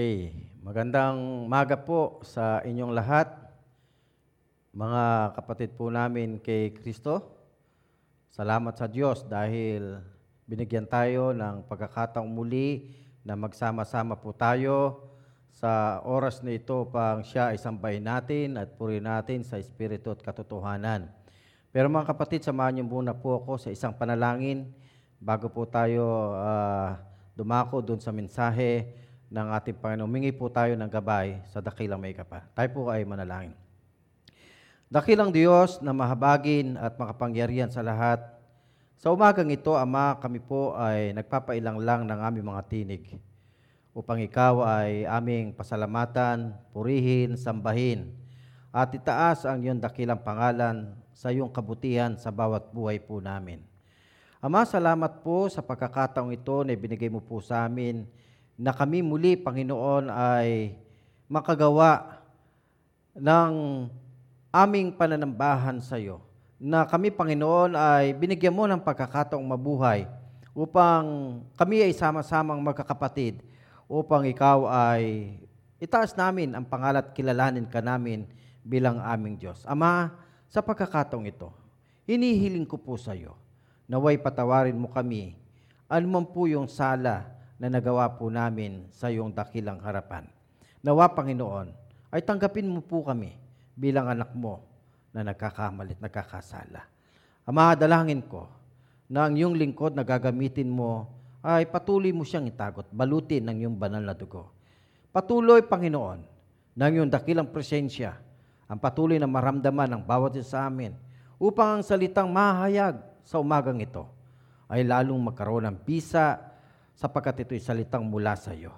Okay, magandang maga po sa inyong lahat, mga kapatid po namin kay Kristo. Salamat sa Diyos dahil binigyan tayo ng pagkakataong muli na magsama-sama po tayo sa oras na ito pang siya ay sambahin natin at purihin natin sa Espiritu at katotohanan. Pero mga kapatid, samahan niyo muna po ako sa isang panalangin bago po tayo ah, dumako doon sa mensahe ng ating Panginoon. Humingi po tayo ng gabay sa dakilang may kapa. Tayo po ay manalangin. Dakilang Diyos na mahabagin at makapangyarihan sa lahat, sa umagang ito, Ama, kami po ay nagpapailang lang ng aming mga tinig upang ikaw ay aming pasalamatan, purihin, sambahin, at itaas ang iyong dakilang pangalan sa iyong kabutihan sa bawat buhay po namin. Ama, salamat po sa pagkakataong ito na ibinigay mo po sa amin na kami muli, Panginoon, ay makagawa ng aming pananambahan sa iyo. Na kami, Panginoon, ay binigyan mo ng pagkakataong mabuhay upang kami ay sama-samang magkakapatid upang ikaw ay itaas namin ang pangalat kilalanin ka namin bilang aming Diyos. Ama, sa pagkakataong ito, hinihiling ko po sa iyo, naway patawarin mo kami, anuman po yung sala na nagawa po namin sa iyong dakilang harapan. Nawa, Panginoon, ay tanggapin mo po kami bilang anak mo na nagkakamalit, nagkakasala. Ama, dalangin ko na ang iyong lingkod na gagamitin mo ay patuloy mo siyang itagot, balutin ng iyong banal na dugo. Patuloy, Panginoon, ng iyong dakilang presensya, ang patuloy na maramdaman ng bawat isa sa amin upang ang salitang mahayag sa umagang ito ay lalong magkaroon ng bisa sapagkat ito'y salitang mula sa iyo.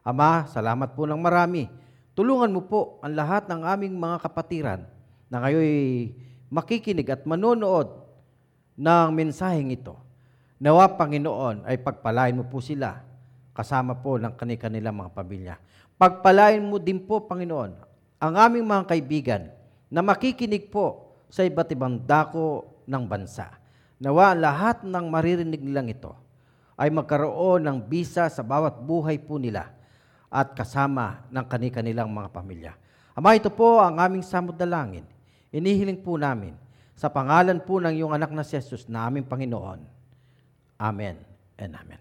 Ama, salamat po ng marami. Tulungan mo po ang lahat ng aming mga kapatiran na ngayon makikinig at manonood ng mensaheng ito. Nawa, Panginoon, ay pagpalain mo po sila kasama po ng kanilang mga pamilya. Pagpalain mo din po, Panginoon, ang aming mga kaibigan na makikinig po sa iba't ibang dako ng bansa. Nawa lahat ng maririnig nilang ito ay magkaroon ng bisa sa bawat buhay po nila at kasama ng kanilang mga pamilya. Ama, ito po ang aming samot dalangin. Inihiling po namin sa pangalan po ng iyong anak na si Jesus na aming Panginoon. Amen and Amen.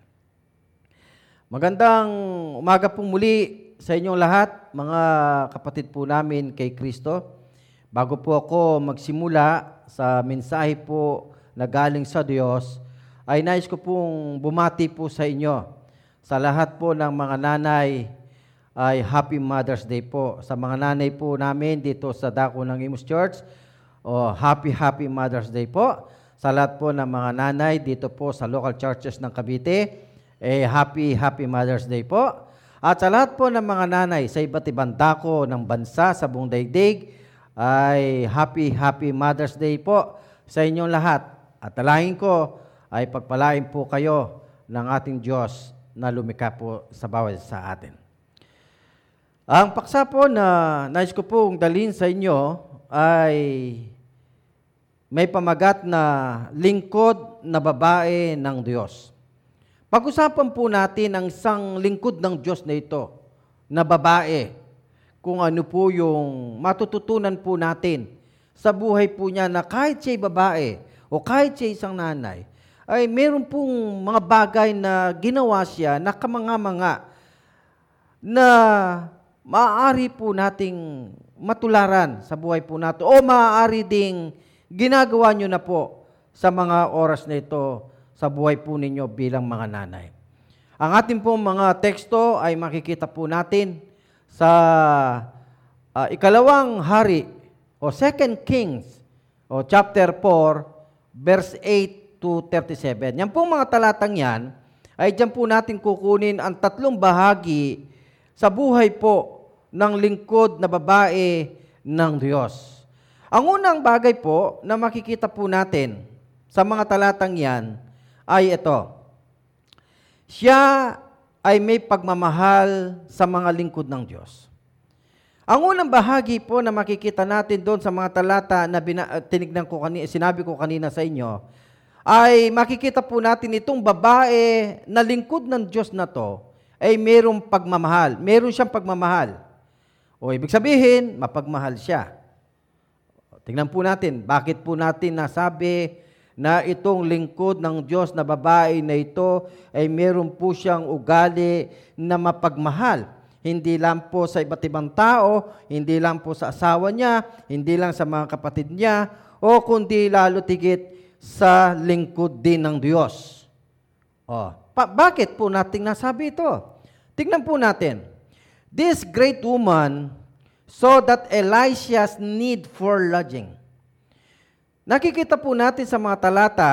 Magandang umaga po muli sa inyong lahat, mga kapatid po namin kay Kristo. Bago po ako magsimula sa mensahe po na galing sa Diyos, ay nais ko pong bumati po sa inyo. Sa lahat po ng mga nanay, ay Happy Mother's Day po. Sa mga nanay po namin dito sa Dako ng Imus Church, oh, Happy Happy Mother's Day po. Sa lahat po ng mga nanay dito po sa local churches ng Cavite, eh, Happy Happy Mother's Day po. At sa lahat po ng mga nanay sa iba't ibang dako ng bansa sa buong daigdig, ay Happy Happy Mother's Day po sa inyong lahat. At talangin ko ay pagpalain po kayo ng ating Diyos na lumikha po sa bawat sa atin. Ang paksa po na nais ko pong dalhin sa inyo ay may pamagat na lingkod na babae ng Diyos. Pag-usapan po natin ang isang lingkod ng Diyos na ito, na babae, kung ano po yung matututunan po natin sa buhay po niya na kahit siya'y babae o kahit siya isang nanay, ay meron pong mga bagay na ginawa siya na kamanga-manga na maaari po nating matularan sa buhay po natin o maaari ding ginagawa nyo na po sa mga oras na ito sa buhay po ninyo bilang mga nanay. Ang ating pong mga teksto ay makikita po natin sa uh, ikalawang hari o Second Kings o chapter 4 verse 8 to 37. Yan pong mga talatang yan ay diyan po natin kukunin ang tatlong bahagi sa buhay po ng lingkod na babae ng Diyos. Ang unang bagay po na makikita po natin sa mga talatang yan ay ito. Siya ay may pagmamahal sa mga lingkod ng Diyos. Ang unang bahagi po na makikita natin doon sa mga talata na bina, tinignan ko kanina, sinabi ko kanina sa inyo, ay makikita po natin itong babae na lingkod ng Diyos na to ay mayroong pagmamahal. Meron siyang pagmamahal. O ibig sabihin, mapagmahal siya. Tingnan po natin, bakit po natin nasabi na itong lingkod ng Diyos na babae na ito ay meron po siyang ugali na mapagmahal. Hindi lang po sa iba't ibang tao, hindi lang po sa asawa niya, hindi lang sa mga kapatid niya, o kundi lalo tigit sa lingkod din ng Diyos. Oh, pa- bakit po nating nasabi ito? Tingnan po natin. This great woman saw that Elisha's need for lodging. Nakikita po natin sa mga talata,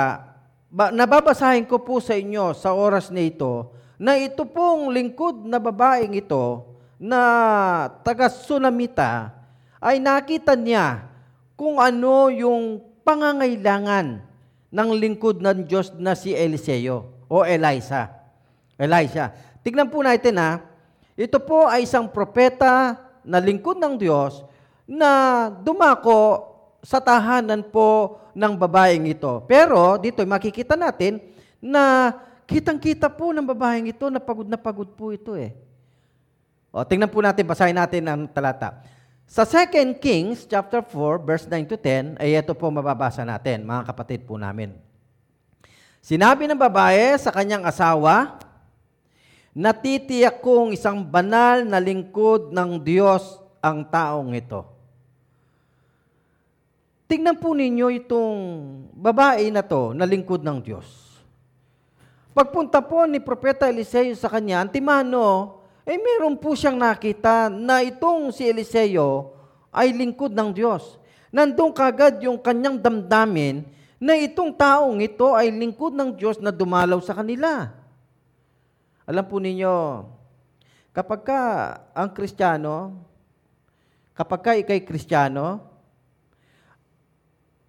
ba, nababasahin ko po sa inyo sa oras na ito, na ito pong lingkod na babaeng ito, na taga Sunamita, ay nakita niya kung ano yung pangangailangan ng lingkod ng Diyos na si Eliseo o Elisa. Elisha. Tignan po natin ha, ito po ay isang propeta na lingkod ng Diyos na dumako sa tahanan po ng babaeng ito. Pero dito makikita natin na kitang-kita po ng babaeng ito na pagod na pagod po ito eh. O, tingnan po natin, basahin natin ang talata. Sa 2 Kings chapter 4 verse 9 to 10 ay ito po mababasa natin, mga kapatid po namin. Sinabi ng babae sa kanyang asawa, Natitiyak kong isang banal na lingkod ng Diyos ang taong ito. Tingnan po ninyo itong babae na to na lingkod ng Diyos. Pagpunta po ni Propeta Eliseo sa kanya, Antimano, eh meron po siyang nakita na itong si Eliseo ay lingkod ng Diyos. Nandun kagad yung kanyang damdamin na itong taong ito ay lingkod ng Diyos na dumalaw sa kanila. Alam po ninyo, kapag ka ang kristyano, kapag ka ikay kristyano,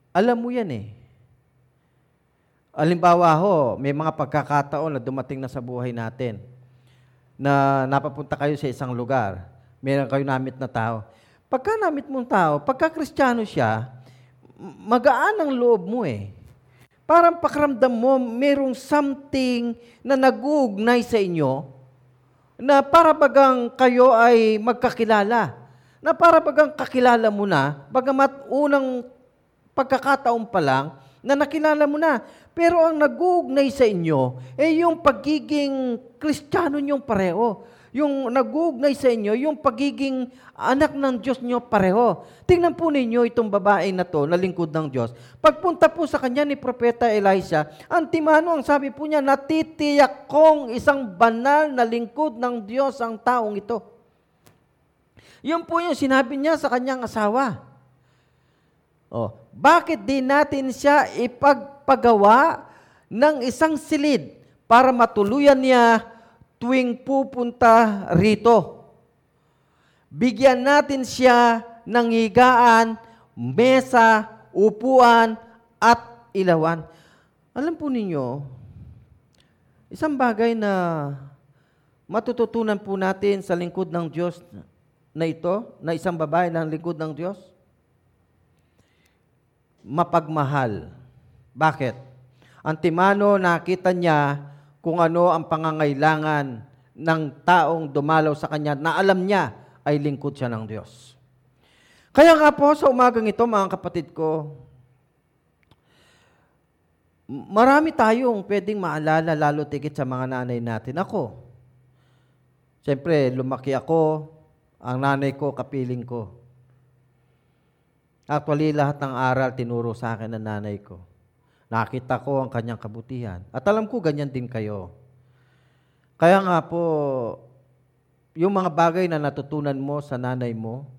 alam mo yan eh. Alimbawa ho, may mga pagkakataon na dumating na sa buhay natin na napapunta kayo sa isang lugar, meron kayo namit na tao. Pagka namit mong tao, pagka kristyano siya, magaan ang loob mo eh. Parang pakiramdam mo, merong something na nag-uugnay sa inyo na para bagang kayo ay magkakilala. Na para bagang kakilala mo na, bagamat unang pagkakataon pa lang, na nakilala mo na. Pero ang nag-uugnay sa inyo, ay yung pagiging kristyano niyong pareho yung nagugnay sa inyo, yung pagiging anak ng Diyos nyo pareho. Tingnan po ninyo itong babae na to, na lingkod ng Diyos. Pagpunta po sa kanya ni Propeta Elisha, antimano ang sabi po niya, natitiyak kong isang banal na lingkod ng Diyos ang taong ito. Yun po yung sinabi niya sa kanyang asawa. Oh, bakit di natin siya ipagpagawa ng isang silid para matuluyan niya tuwing pupunta rito. Bigyan natin siya ng higaan, mesa, upuan, at ilawan. Alam po ninyo, isang bagay na matututunan po natin sa lingkod ng Diyos na ito, na isang babae ng lingkod ng Diyos, mapagmahal. Bakit? Antimano nakita niya kung ano ang pangangailangan ng taong dumalaw sa kanya na alam niya ay lingkod siya ng Diyos. Kaya nga po sa umagang ito, mga kapatid ko, marami tayong pwedeng maalala lalo tigit sa mga nanay natin. Ako, siyempre, lumaki ako, ang nanay ko, kapiling ko. Actually, lahat ng aral tinuro sa akin ng nanay ko. Nakita ko ang kanyang kabutihan. At alam ko, ganyan din kayo. Kaya nga po, yung mga bagay na natutunan mo sa nanay mo,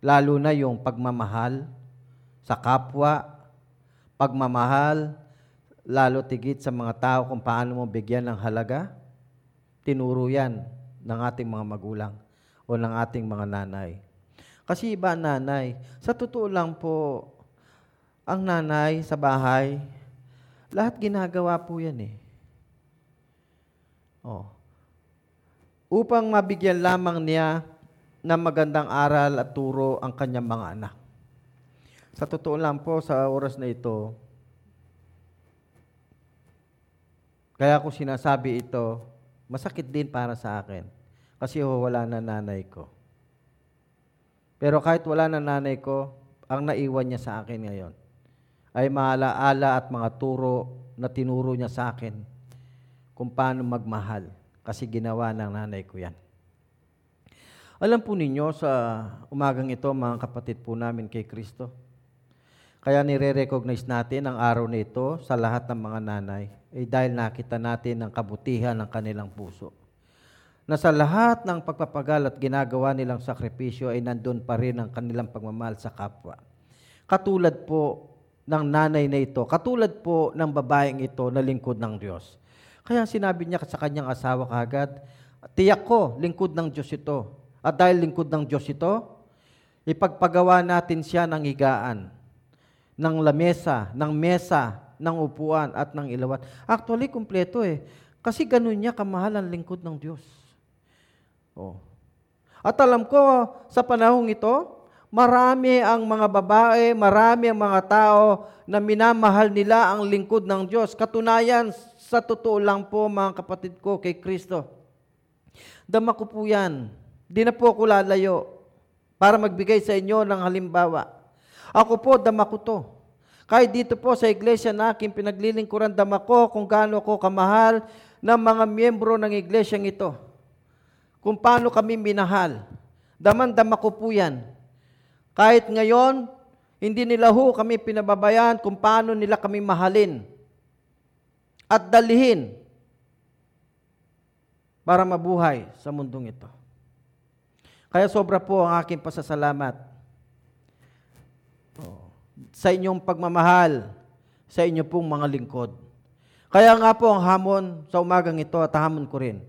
lalo na yung pagmamahal sa kapwa, pagmamahal, lalo tigit sa mga tao kung paano mo bigyan ng halaga, tinuro yan ng ating mga magulang o ng ating mga nanay. Kasi iba nanay, sa totoo lang po, ang nanay sa bahay, lahat ginagawa po yan eh. Oh. Upang mabigyan lamang niya ng magandang aral at turo ang kanyang mga anak. Sa totoo lang po, sa oras na ito, kaya ko sinasabi ito, Masakit din para sa akin. Kasi ho, wala na nanay ko. Pero kahit wala na nanay ko, ang naiwan niya sa akin ngayon ay maalaala at mga turo na tinuro niya sa akin kung paano magmahal. Kasi ginawa ng nanay ko yan. Alam po ninyo sa umagang ito, mga kapatid po namin kay Kristo, kaya nire-recognize natin ang araw na ito sa lahat ng mga nanay ay dahil nakita natin ang kabutihan ng kanilang puso. Na sa lahat ng pagpapagal at ginagawa nilang sakripisyo ay nandun pa rin ang kanilang pagmamahal sa kapwa. Katulad po ng nanay na ito, katulad po ng babaeng ito na lingkod ng Diyos. Kaya sinabi niya sa kanyang asawa kagad, tiyak ko, lingkod ng Diyos ito. At dahil lingkod ng Diyos ito, ipagpagawa natin siya ng higaan, ng lamesa, ng mesa, ng upuan at ng ilawan. Actually, kumpleto eh. Kasi ganun niya kamahal ang lingkod ng Diyos. Oh. At alam ko, sa panahong ito, marami ang mga babae, marami ang mga tao na minamahal nila ang lingkod ng Diyos. Katunayan, sa totoo lang po mga kapatid ko kay Kristo. Dama ko po yan. Di na po ako lalayo para magbigay sa inyo ng halimbawa. Ako po, dama ko to. Kahit dito po sa iglesia na aking pinaglilingkuran, dama ko kung gaano ko kamahal ng mga miyembro ng iglesyang ito. Kung paano kami minahal. Daman-dama ko po yan. Kahit ngayon, hindi nila ho kami pinababayan kung paano nila kami mahalin at dalihin para mabuhay sa mundong ito. Kaya sobra po ang aking pasasalamat sa inyong pagmamahal sa inyo pong mga lingkod. Kaya nga po ang hamon sa umagang ito at hamon ko rin,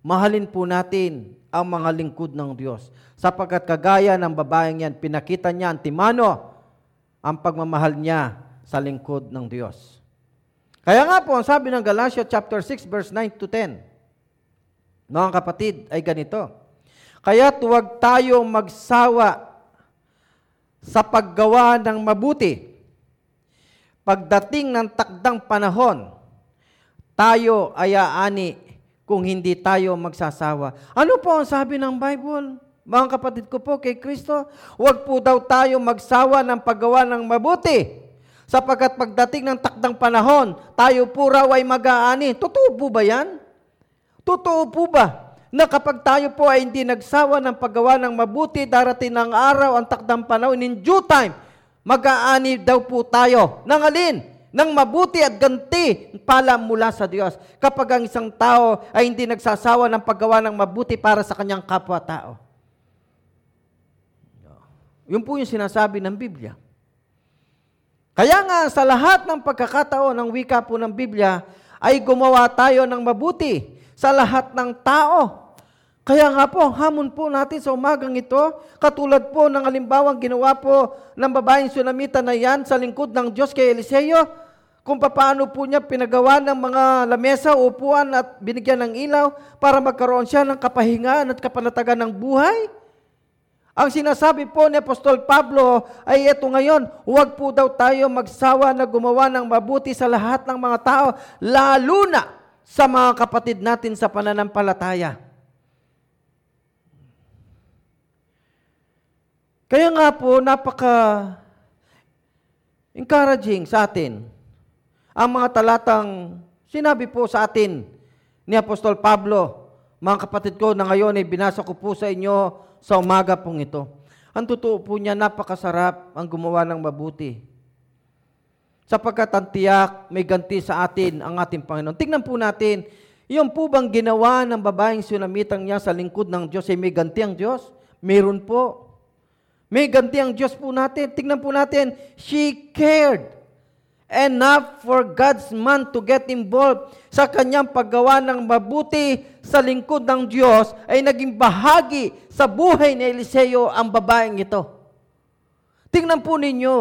mahalin po natin ang mga lingkod ng Diyos. Sapagkat kagaya ng babaeng yan, pinakita niya antimano ang pagmamahal niya sa lingkod ng Diyos. Kaya nga po, ang sabi ng Galatia chapter 6 verse 9 to 10, mga kapatid, ay ganito. Kaya tuwag tayo magsawa sa paggawa ng mabuti. Pagdating ng takdang panahon, tayo ay aani kung hindi tayo magsasawa. Ano po ang sabi ng Bible? Mga kapatid ko po kay Kristo, huwag po daw tayo magsawa ng paggawa ng mabuti. Sapagkat pagdating ng takdang panahon, tayo po raw ay mag-aani. Totoo po ba yan? Totoo po ba? na kapag tayo po ay hindi nagsawa ng paggawa ng mabuti, darating ng araw, ang takdang panahon, in due time, mag-aani daw po tayo. Nang alin? Nang mabuti at ganti pala mula sa Diyos. Kapag ang isang tao ay hindi nagsasawa ng paggawa ng mabuti para sa kanyang kapwa-tao. Yun po yung sinasabi ng Biblia. Kaya nga sa lahat ng pagkakataon ng wika po ng Biblia, ay gumawa tayo ng mabuti sa lahat ng tao. Kaya nga po, hamon po natin sa umagang ito, katulad po ng alimbawang ginawa po ng babaeng sunamita na yan sa lingkod ng Diyos kay Eliseo, kung paano po niya pinagawa ng mga lamesa, upuan at binigyan ng ilaw para magkaroon siya ng kapahingaan at kapanatagan ng buhay. Ang sinasabi po ni Apostol Pablo ay ito ngayon, huwag po daw tayo magsawa na gumawa ng mabuti sa lahat ng mga tao, lalo na sa mga kapatid natin sa pananampalataya. Kaya nga po, napaka encouraging sa atin ang mga talatang sinabi po sa atin ni Apostol Pablo, mga kapatid ko na ngayon ay binasa ko po sa inyo sa umaga pong ito. Ang totoo po niya, napakasarap ang gumawa ng mabuti sapagkat ang tiyak may ganti sa atin ang ating Panginoon. Tingnan po natin, yung po bang ginawa ng babaeng sunamitang niya sa lingkod ng Diyos ay may ganti ang Diyos? Meron po. May ganti ang Diyos po natin. Tingnan po natin, she cared enough for God's man to get involved sa kanyang paggawa ng mabuti sa lingkod ng Diyos ay naging bahagi sa buhay ni Eliseo ang babaeng ito. Tingnan po ninyo,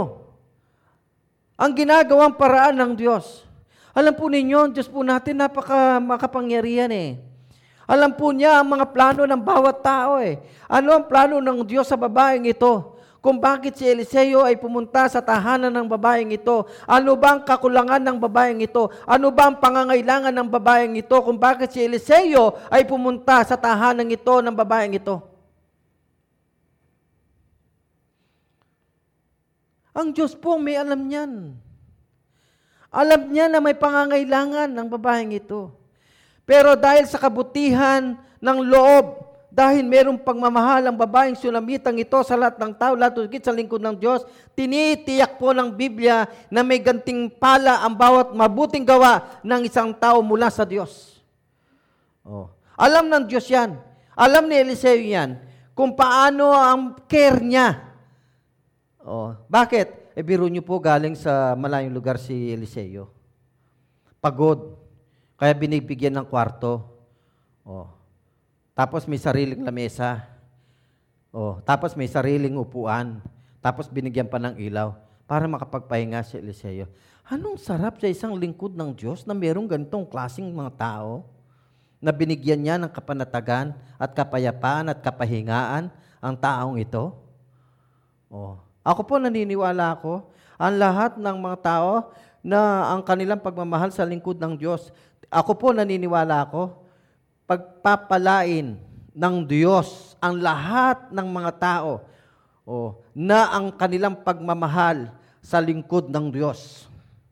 ang ginagawang paraan ng Diyos. Alam po ninyo, Diyos po natin napaka makapangyarihan eh. Alam po niya ang mga plano ng bawat tao eh. Ano ang plano ng Diyos sa babaeng ito? kung bakit si Eliseo ay pumunta sa tahanan ng babaeng ito. Ano ba ang kakulangan ng babaeng ito? Ano ba ang pangangailangan ng babaeng ito? Kung bakit si Eliseo ay pumunta sa tahanan ito ng babaeng ito. Ang Diyos po may alam niyan. Alam niya na may pangangailangan ng babaeng ito. Pero dahil sa kabutihan ng loob, dahil merong pagmamahal ang babaeng sunamitang ito sa lahat ng tao, lahat higit sa lingkod ng Diyos, tinitiyak po ng Biblia na may ganting pala ang bawat mabuting gawa ng isang tao mula sa Diyos. Oh. Alam ng Diyos yan. Alam ni Eliseo yan kung paano ang care niya Oh, bakit? E biro niyo po galing sa malayong lugar si Eliseo. Pagod. Kaya binibigyan ng kwarto. Oh. Tapos may sariling lamesa. Oh, tapos may sariling upuan. Tapos binigyan pa ng ilaw para makapagpahinga si Eliseo. Anong sarap sa isang lingkod ng Diyos na mayroong ganitong klaseng mga tao na binigyan niya ng kapanatagan at kapayapaan at kapahingaan ang taong ito? Oh, ako po naniniwala ako, ang lahat ng mga tao na ang kanilang pagmamahal sa lingkod ng Diyos, ako po naniniwala ako, pagpapalain ng Diyos ang lahat ng mga tao oh, na ang kanilang pagmamahal sa lingkod ng Diyos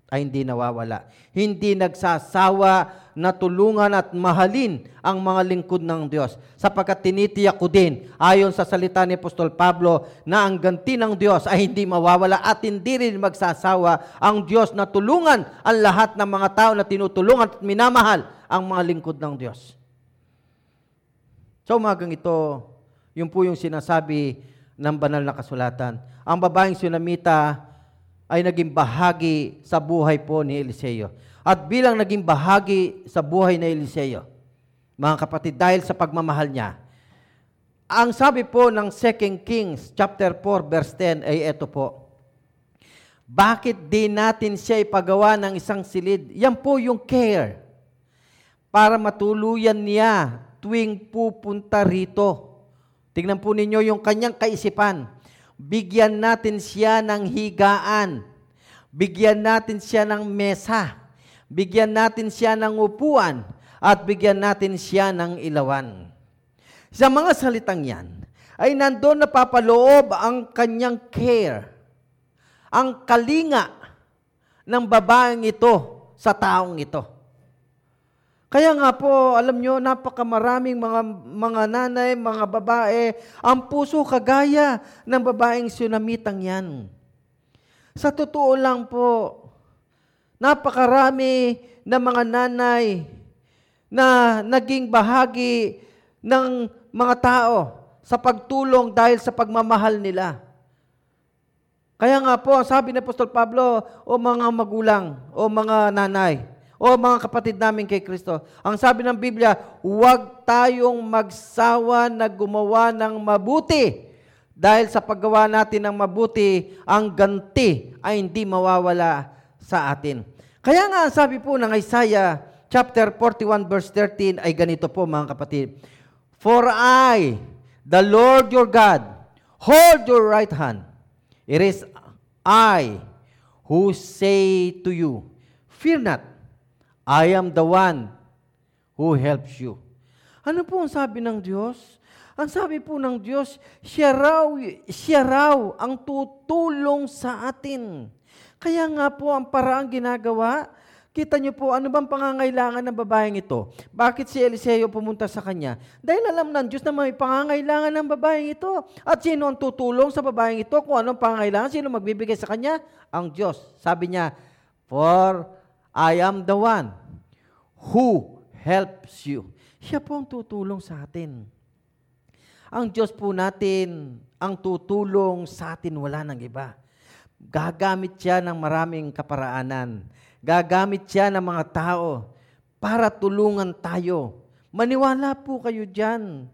ay hindi nawawala. Hindi nagsasawa na tulungan at mahalin ang mga lingkod ng Diyos. Sapagkat tinitiyak ko din, ayon sa salita ni Apostol Pablo, na ang ganti ng Diyos ay hindi mawawala at hindi rin magsasawa ang Diyos na tulungan ang lahat ng mga tao na tinutulungan at minamahal ang mga lingkod ng Diyos. Sa umagang ito, yun po yung sinasabi ng banal na kasulatan. Ang babaeng sunamita ay naging bahagi sa buhay po ni Eliseo. At bilang naging bahagi sa buhay ni Eliseo, mga kapatid, dahil sa pagmamahal niya, ang sabi po ng 2 Kings chapter 4 verse 10 ay ito po. Bakit di natin siya ipagawa ng isang silid? Yan po yung care. Para matuluyan niya tuwing pupunta rito. Tingnan po ninyo yung kanyang kaisipan bigyan natin siya ng higaan, bigyan natin siya ng mesa, bigyan natin siya ng upuan, at bigyan natin siya ng ilawan. Sa mga salitang yan, ay nandoon na papaloob ang kanyang care, ang kalinga ng babaeng ito sa taong ito. Kaya nga po, alam nyo, napakamaraming mga, mga nanay, mga babae, ang puso kagaya ng babaeng sunamitang yan. Sa totoo lang po, napakarami ng mga nanay na naging bahagi ng mga tao sa pagtulong dahil sa pagmamahal nila. Kaya nga po, sabi ni Apostol Pablo, o mga magulang, o mga nanay, o mga kapatid namin kay Kristo, ang sabi ng Biblia, huwag tayong magsawa na gumawa ng mabuti. Dahil sa paggawa natin ng mabuti, ang ganti ay hindi mawawala sa atin. Kaya nga sabi po ng Isaiah chapter 41 verse 13 ay ganito po mga kapatid. For I, the Lord your God, hold your right hand. It is I who say to you, Fear not, I am the one who helps you. Ano po ang sabi ng Diyos? Ang sabi po ng Diyos, siya raw, siya raw ang tutulong sa atin. Kaya nga po ang paraang ginagawa, kita niyo po, ano bang pangangailangan ng babaeng ito? Bakit si Eliseo pumunta sa kanya? Dahil alam ng Diyos na may pangangailangan ng babaeng ito. At sino ang tutulong sa babaeng ito? Kung anong pangangailangan, sino magbibigay sa kanya? Ang Diyos. Sabi niya, For I am the one who helps you. Siya po ang tutulong sa atin. Ang Diyos po natin, ang tutulong sa atin, wala nang iba. Gagamit siya ng maraming kaparaanan. Gagamit siya ng mga tao para tulungan tayo. Maniwala po kayo dyan.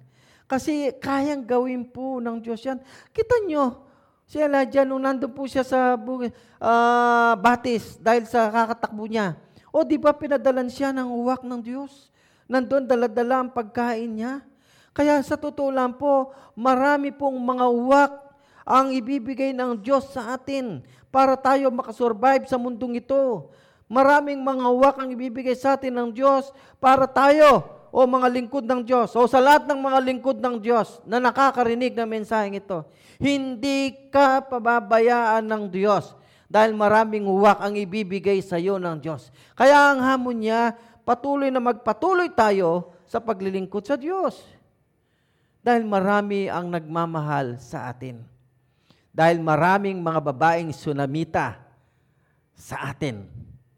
Kasi kayang gawin po ng Diyos yan. Kita nyo, Si Elijah, nung nandun po siya sa uh, batis dahil sa kakatakbo niya, o di ba pinadalan siya ng uwak ng Diyos? Nandun daladala ang pagkain niya. Kaya sa totoo lang po, marami pong mga uwak ang ibibigay ng Diyos sa atin para tayo makasurvive sa mundong ito. Maraming mga wak ang ibibigay sa atin ng Diyos para tayo o mga lingkod ng Diyos o sa lahat ng mga lingkod ng Diyos na nakakarinig ng mensaheng ito. Hindi ka pababayaan ng Diyos dahil maraming huwak ang ibibigay sa iyo ng Diyos. Kaya ang hamon niya, patuloy na magpatuloy tayo sa paglilingkod sa Diyos. Dahil marami ang nagmamahal sa atin. Dahil maraming mga babaeng sunamita sa atin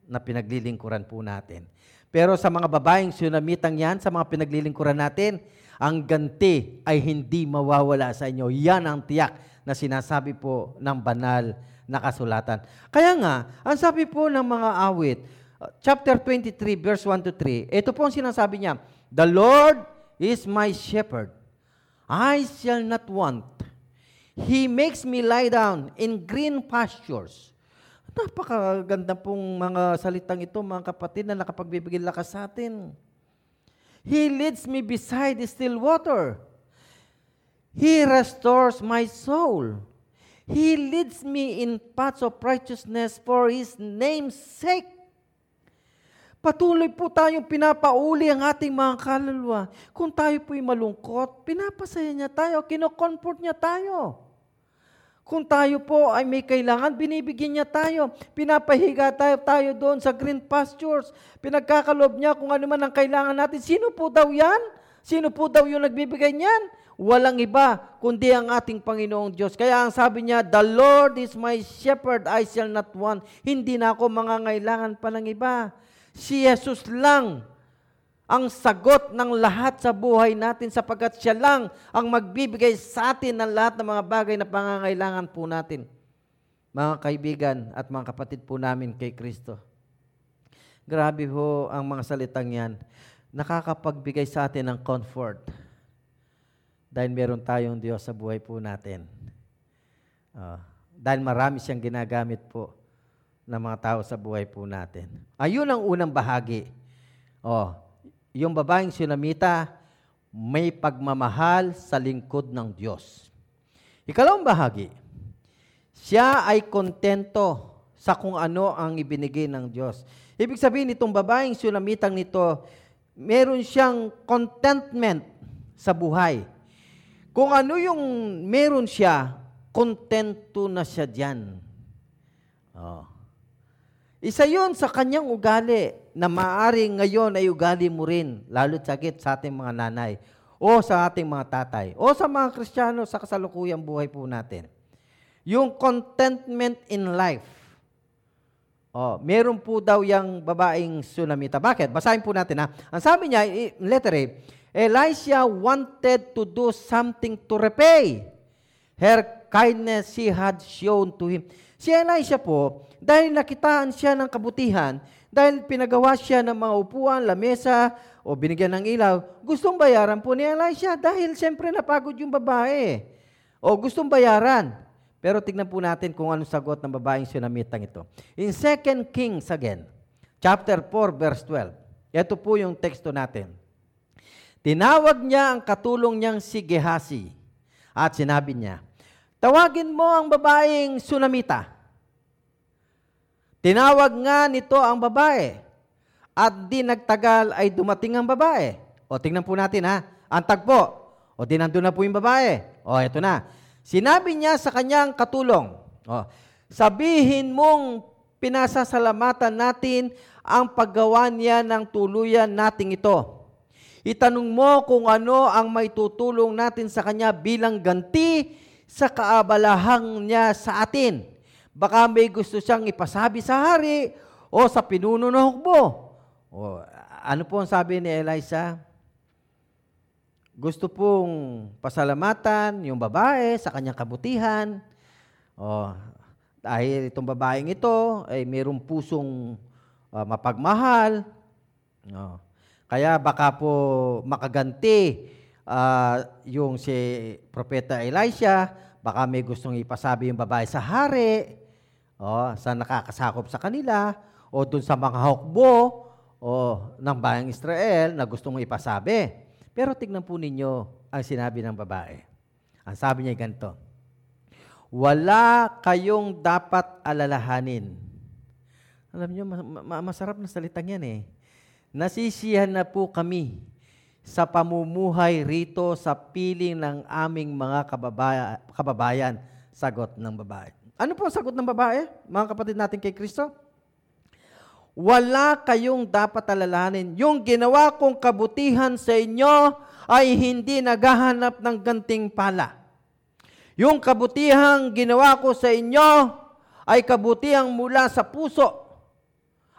na pinaglilingkuran po natin. Pero sa mga babaeng sunamitang yan, sa mga pinaglilingkuran natin, ang ganti ay hindi mawawala sa inyo. Yan ang tiyak na sinasabi po ng banal na kasulatan. Kaya nga, ang sabi po ng mga awit, uh, chapter 23, verse 1 to 3, ito po ang sinasabi niya, The Lord is my shepherd. I shall not want. He makes me lie down in green pastures. Napakaganda pong mga salitang ito, mga kapatid, na nakapagbibigay lakas sa atin. He leads me beside the still water. He restores my soul. He leads me in paths of righteousness for His name's sake. Patuloy po tayong pinapauli ang ating mga kaluluwa. Kung tayo po'y malungkot, pinapasaya niya tayo, kinocomfort niya tayo. Kung tayo po ay may kailangan, binibigyan niya tayo. Pinapahiga tayo, tayo doon sa green pastures. Pinagkakalob niya kung ano man ang kailangan natin. Sino po daw yan? Sino po daw yung nagbibigay niyan? Walang iba, kundi ang ating Panginoong Diyos. Kaya ang sabi niya, The Lord is my shepherd, I shall not want. Hindi na ako mangangailangan pa ng iba. Si Jesus lang ang sagot ng lahat sa buhay natin sapagkat siya lang ang magbibigay sa atin ng lahat ng mga bagay na pangangailangan po natin. Mga kaibigan at mga kapatid po namin kay Kristo. Grabe ho ang mga salitang yan. Nakakapagbigay sa atin ng comfort dahil meron tayong Diyos sa buhay po natin. Uh, dahil marami siyang ginagamit po ng mga tao sa buhay po natin. Ayun ang unang bahagi. Oh, yung babaeng sinamita, may pagmamahal sa lingkod ng Diyos. Ikalawang bahagi, siya ay kontento sa kung ano ang ibinigay ng Diyos. Ibig sabihin itong babaeng sunamitang nito, meron siyang contentment sa buhay. Kung ano yung meron siya, kontento na siya diyan. Oh. Isa yon sa kanyang ugali na maaring ngayon ay ugali mo rin, lalo sakit sa ating mga nanay o sa ating mga tatay o sa mga Kristiyano sa kasalukuyang buhay po natin. Yung contentment in life. Oh, meron po daw yung babaeng sunamita. Bakit? Basahin po natin ha. Ang sabi niya, letter A, Elisha wanted to do something to repay her kindness she had shown to him. Si Elisha po, dahil nakitaan siya ng kabutihan, dahil pinagawa siya ng mga upuan, lamesa, o binigyan ng ilaw, gustong bayaran po ni Elisha dahil siyempre napagod yung babae. O gustong bayaran. Pero tignan po natin kung anong sagot ng babaeng sinamitang ito. In 2 Kings again, chapter 4, verse 12. Ito po yung teksto natin. Tinawag niya ang katulong niyang si Gehazi at sinabi niya, Tawagin mo ang babaeng sunamita Tinawag nga nito ang babae at di nagtagal ay dumating ang babae. O tingnan po natin ha, ang tagpo. O di nandun na po yung babae. O eto na. Sinabi niya sa kanyang katulong, o, sabihin mong pinasasalamatan natin ang paggawa niya ng tuluyan nating ito. Itanong mo kung ano ang may tutulong natin sa kanya bilang ganti sa kaabalahang niya sa atin Baka may gusto siyang ipasabi sa hari o sa pinuno ng hukbo. O, ano po ang sabi ni Eliza? Gusto pong pasalamatan yung babae sa kanyang kabutihan. O, dahil itong babaeng ito ay mayroong pusong uh, mapagmahal. O, kaya baka po makaganti uh, yung si Propeta Elisha, baka may gustong ipasabi yung babae sa hari, o, sa nakakasakop sa kanila, o dun sa mga hukbo, o ng bayang Israel na gustong ipasabi. Pero tignan po ninyo ang sinabi ng babae. Ang sabi niya ganito, wala kayong dapat alalahanin. Alam niyo, ma- ma- masarap na salitang yan eh. Nasisiyahan na po kami sa pamumuhay rito sa piling ng aming mga kababaya, kababayan. Sagot ng babae. Ano po ang sagot ng babae, mga kapatid natin kay Kristo? Wala kayong dapat alalahanin. Yung ginawa kong kabutihan sa inyo ay hindi naghahanap ng ganting pala. Yung kabutihang ginawa ko sa inyo ay kabutihang mula sa puso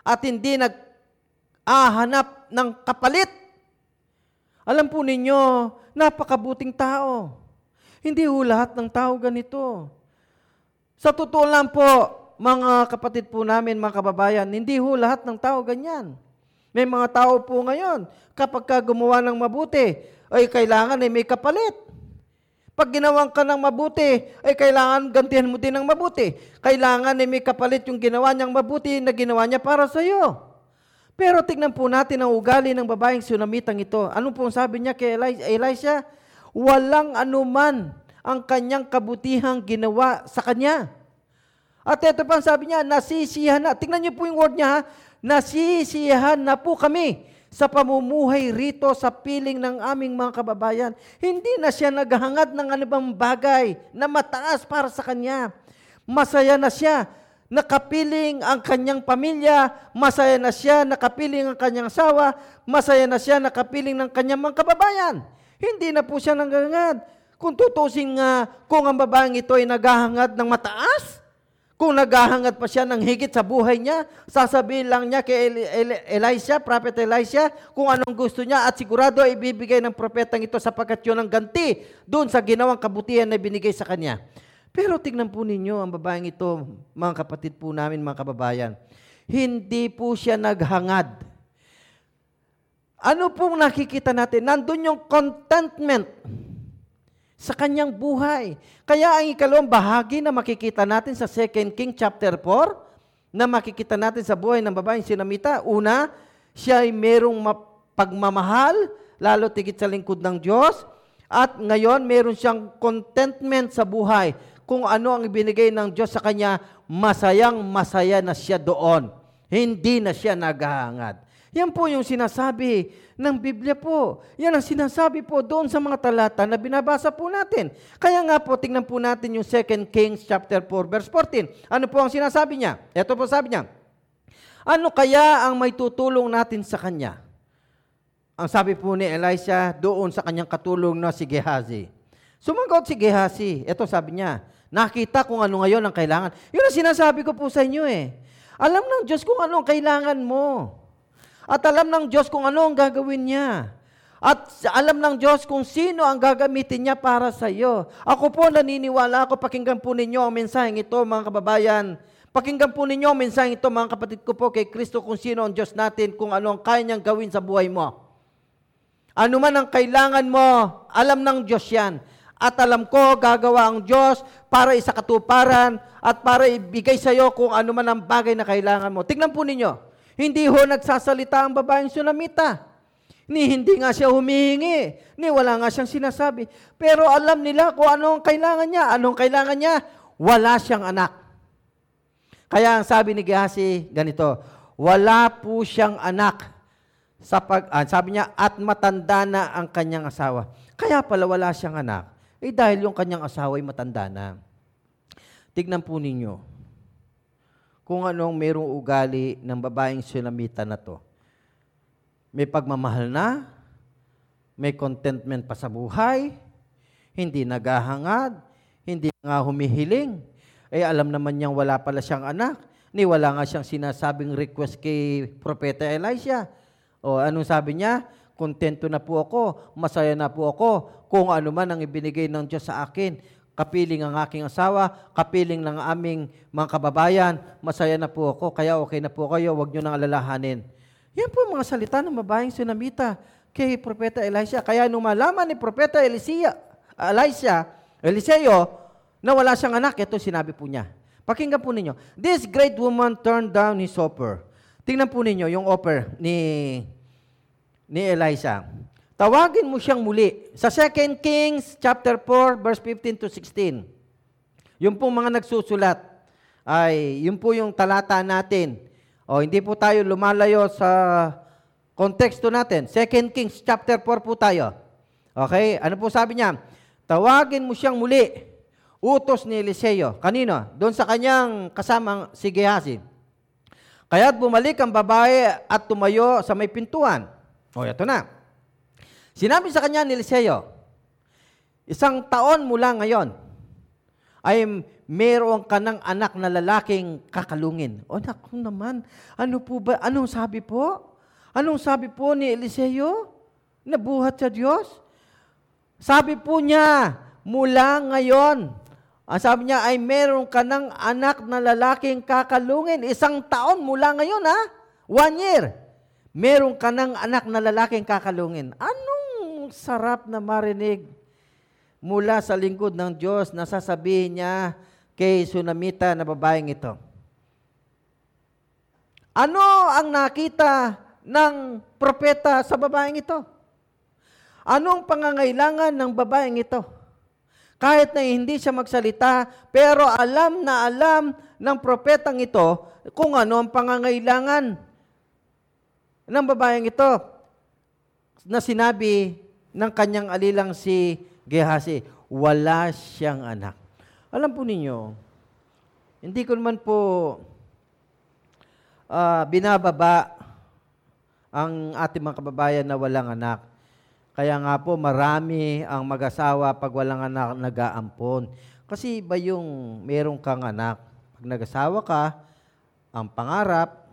at hindi nag-ahanap ng kapalit. Alam po ninyo, napakabuting tao. Hindi ho lahat ng tao ganito. Sa totoo lang po, mga kapatid po namin, mga kababayan, hindi ho lahat ng tao ganyan. May mga tao po ngayon, kapag ka gumawa ng mabuti, ay kailangan ay may kapalit. Pag ginawan ka ng mabuti, ay kailangan gantihan mo din ng mabuti. Kailangan ay may kapalit yung ginawa niyang mabuti na ginawa niya para sa iyo. Pero tignan po natin ang ugali ng babaeng sunamitang ito. Ano po sabi niya kay Elisha? Walang anuman ang kanyang kabutihang ginawa sa kanya. At ito pa sabi niya, nasisiyahan na. Tingnan niyo po yung word niya ha. Nasisiyahan na po kami sa pamumuhay rito sa piling ng aming mga kababayan. Hindi na siya naghahangad ng anumang bagay na mataas para sa kanya. Masaya na siya. Nakapiling ang kanyang pamilya, masaya na siya, nakapiling ang kanyang sawa, masaya na siya, nakapiling ng kanyang mga kababayan. Hindi na po siya nanghangad. Kung tutusin nga, kung ang babaeng ito ay naghahangad ng mataas, kung naghahangad pa siya ng higit sa buhay niya, sasabihin lang niya kay Elisha, Prophet Elisha, kung anong gusto niya at sigurado ay ibibigay ng propetang ito sapagkat yun ang ganti doon sa ginawang kabutihan na binigay sa kanya. Pero tignan po ninyo ang babaeng ito, mga kapatid po namin, mga kababayan. Hindi po siya naghangad. Ano pong nakikita natin? Nandun yung contentment sa kanyang buhay. Kaya ang ikalawang bahagi na makikita natin sa 2 King chapter 4, na makikita natin sa buhay ng babaeng sinamita, una, siya ay merong pagmamahal, lalo tigit sa lingkod ng Diyos, at ngayon meron siyang contentment sa buhay. Kung ano ang ibinigay ng Diyos sa kanya, masayang masaya na siya doon. Hindi na siya naghahangad. Yan po yung sinasabi ng Biblia po. Yan ang sinasabi po doon sa mga talata na binabasa po natin. Kaya nga po, tingnan po natin yung 2 Kings chapter 4 verse 14. Ano po ang sinasabi niya? Ito po sabi niya, ano kaya ang may tutulong natin sa kanya? Ang sabi po ni Elisha doon sa kanyang katulong na si Gehazi. Sumagot si Gehazi. Ito sabi niya, nakita kung ano ngayon ang kailangan. Yun ang sinasabi ko po sa inyo eh. Alam ng Diyos kung ano ang kailangan mo. At alam ng Diyos kung ano ang gagawin niya. At alam ng Diyos kung sino ang gagamitin niya para sa iyo. Ako po naniniwala ako, pakinggan po ninyo ang mensaheng ito mga kababayan. Pakinggan po ninyo ang mensaheng ito mga kapatid ko po kay Kristo kung sino ang Diyos natin, kung ano ang kaya niyang gawin sa buhay mo. Ano man ang kailangan mo, alam ng Diyos yan. At alam ko, gagawa ang Diyos para isakatuparan at para ibigay sa iyo kung ano man ang bagay na kailangan mo. Tingnan po ninyo, hindi ho nagsasalita ang babaeng sunamita. Ni hindi nga siya humihingi. Ni wala nga siyang sinasabi. Pero alam nila kung ano ang kailangan niya. Anong kailangan niya? Wala siyang anak. Kaya ang sabi ni Gehazi, ganito, wala po siyang anak. Sa pag, ah, sabi niya, at matanda na ang kanyang asawa. Kaya pala wala siyang anak. Eh dahil yung kanyang asawa ay matanda na. Tignan po ninyo kung anong merong ugali ng babaeng sinamita na to. May pagmamahal na, may contentment pa sa buhay, hindi naghahangad, hindi nga humihiling. Eh alam naman niyang wala pala siyang anak, ni wala nga siyang sinasabing request kay Propeta Elisha. O anong sabi niya? Kontento na po ako, masaya na po ako, kung ano man ang ibinigay ng Diyos sa akin kapiling ang aking asawa, kapiling ng aming mga kababayan, masaya na po ako, kaya okay na po kayo, huwag nyo nang alalahanin. Yan po mga salita ng babaeng sinamita kay Propeta Elisha. Kaya nung malaman ni Propeta Elisea, Elisha, Eliseo, na wala siyang anak, ito sinabi po niya. Pakinggan po ninyo. This great woman turned down his offer. Tingnan po ninyo yung offer ni, ni Elisha. Tawagin mo siyang muli. Sa 2 Kings chapter 4 verse 15 to 16. Yung po mga nagsusulat, ay yun po yung talata natin. O hindi po tayo lumalayo sa konteksto natin. 2 Kings chapter 4 po tayo. Okay? Ano po sabi niya? Tawagin mo siyang muli. Utos ni Eliseo. Kanino? Doon sa kanyang kasamang si Gehazi. Kaya't bumalik ang babae at tumayo sa may pintuan. O, ito na. Sinabi sa kanya ni Eliseo, isang taon mula ngayon, ay meron ka ng anak na lalaking kakalungin. O naku naman, ano po ba, anong sabi po? Anong sabi po ni Eliseo? Nabuhat sa Diyos? Sabi po niya, mula ngayon, ang sabi niya ay meron ka ng anak na lalaking kakalungin. Isang taon mula ngayon ha, one year. Meron ka ng anak na lalaking kakalungin. Anong sarap na marinig mula sa lingkod ng Diyos na sasabihin niya kay Sunamita na babaeng ito. Ano ang nakita ng propeta sa babaeng ito? Ano ang pangangailangan ng babaeng ito? Kahit na hindi siya magsalita, pero alam na alam ng propetang ito kung ano ang pangangailangan ng babaeng ito na sinabi ng kanyang alilang si Gehazi, wala siyang anak. Alam po ninyo, hindi ko naman po uh, binababa ang ating mga kababayan na walang anak. Kaya nga po, marami ang mag-asawa pag walang anak nag-aampon. Kasi iba yung meron kang anak. Pag nag-asawa ka, ang pangarap,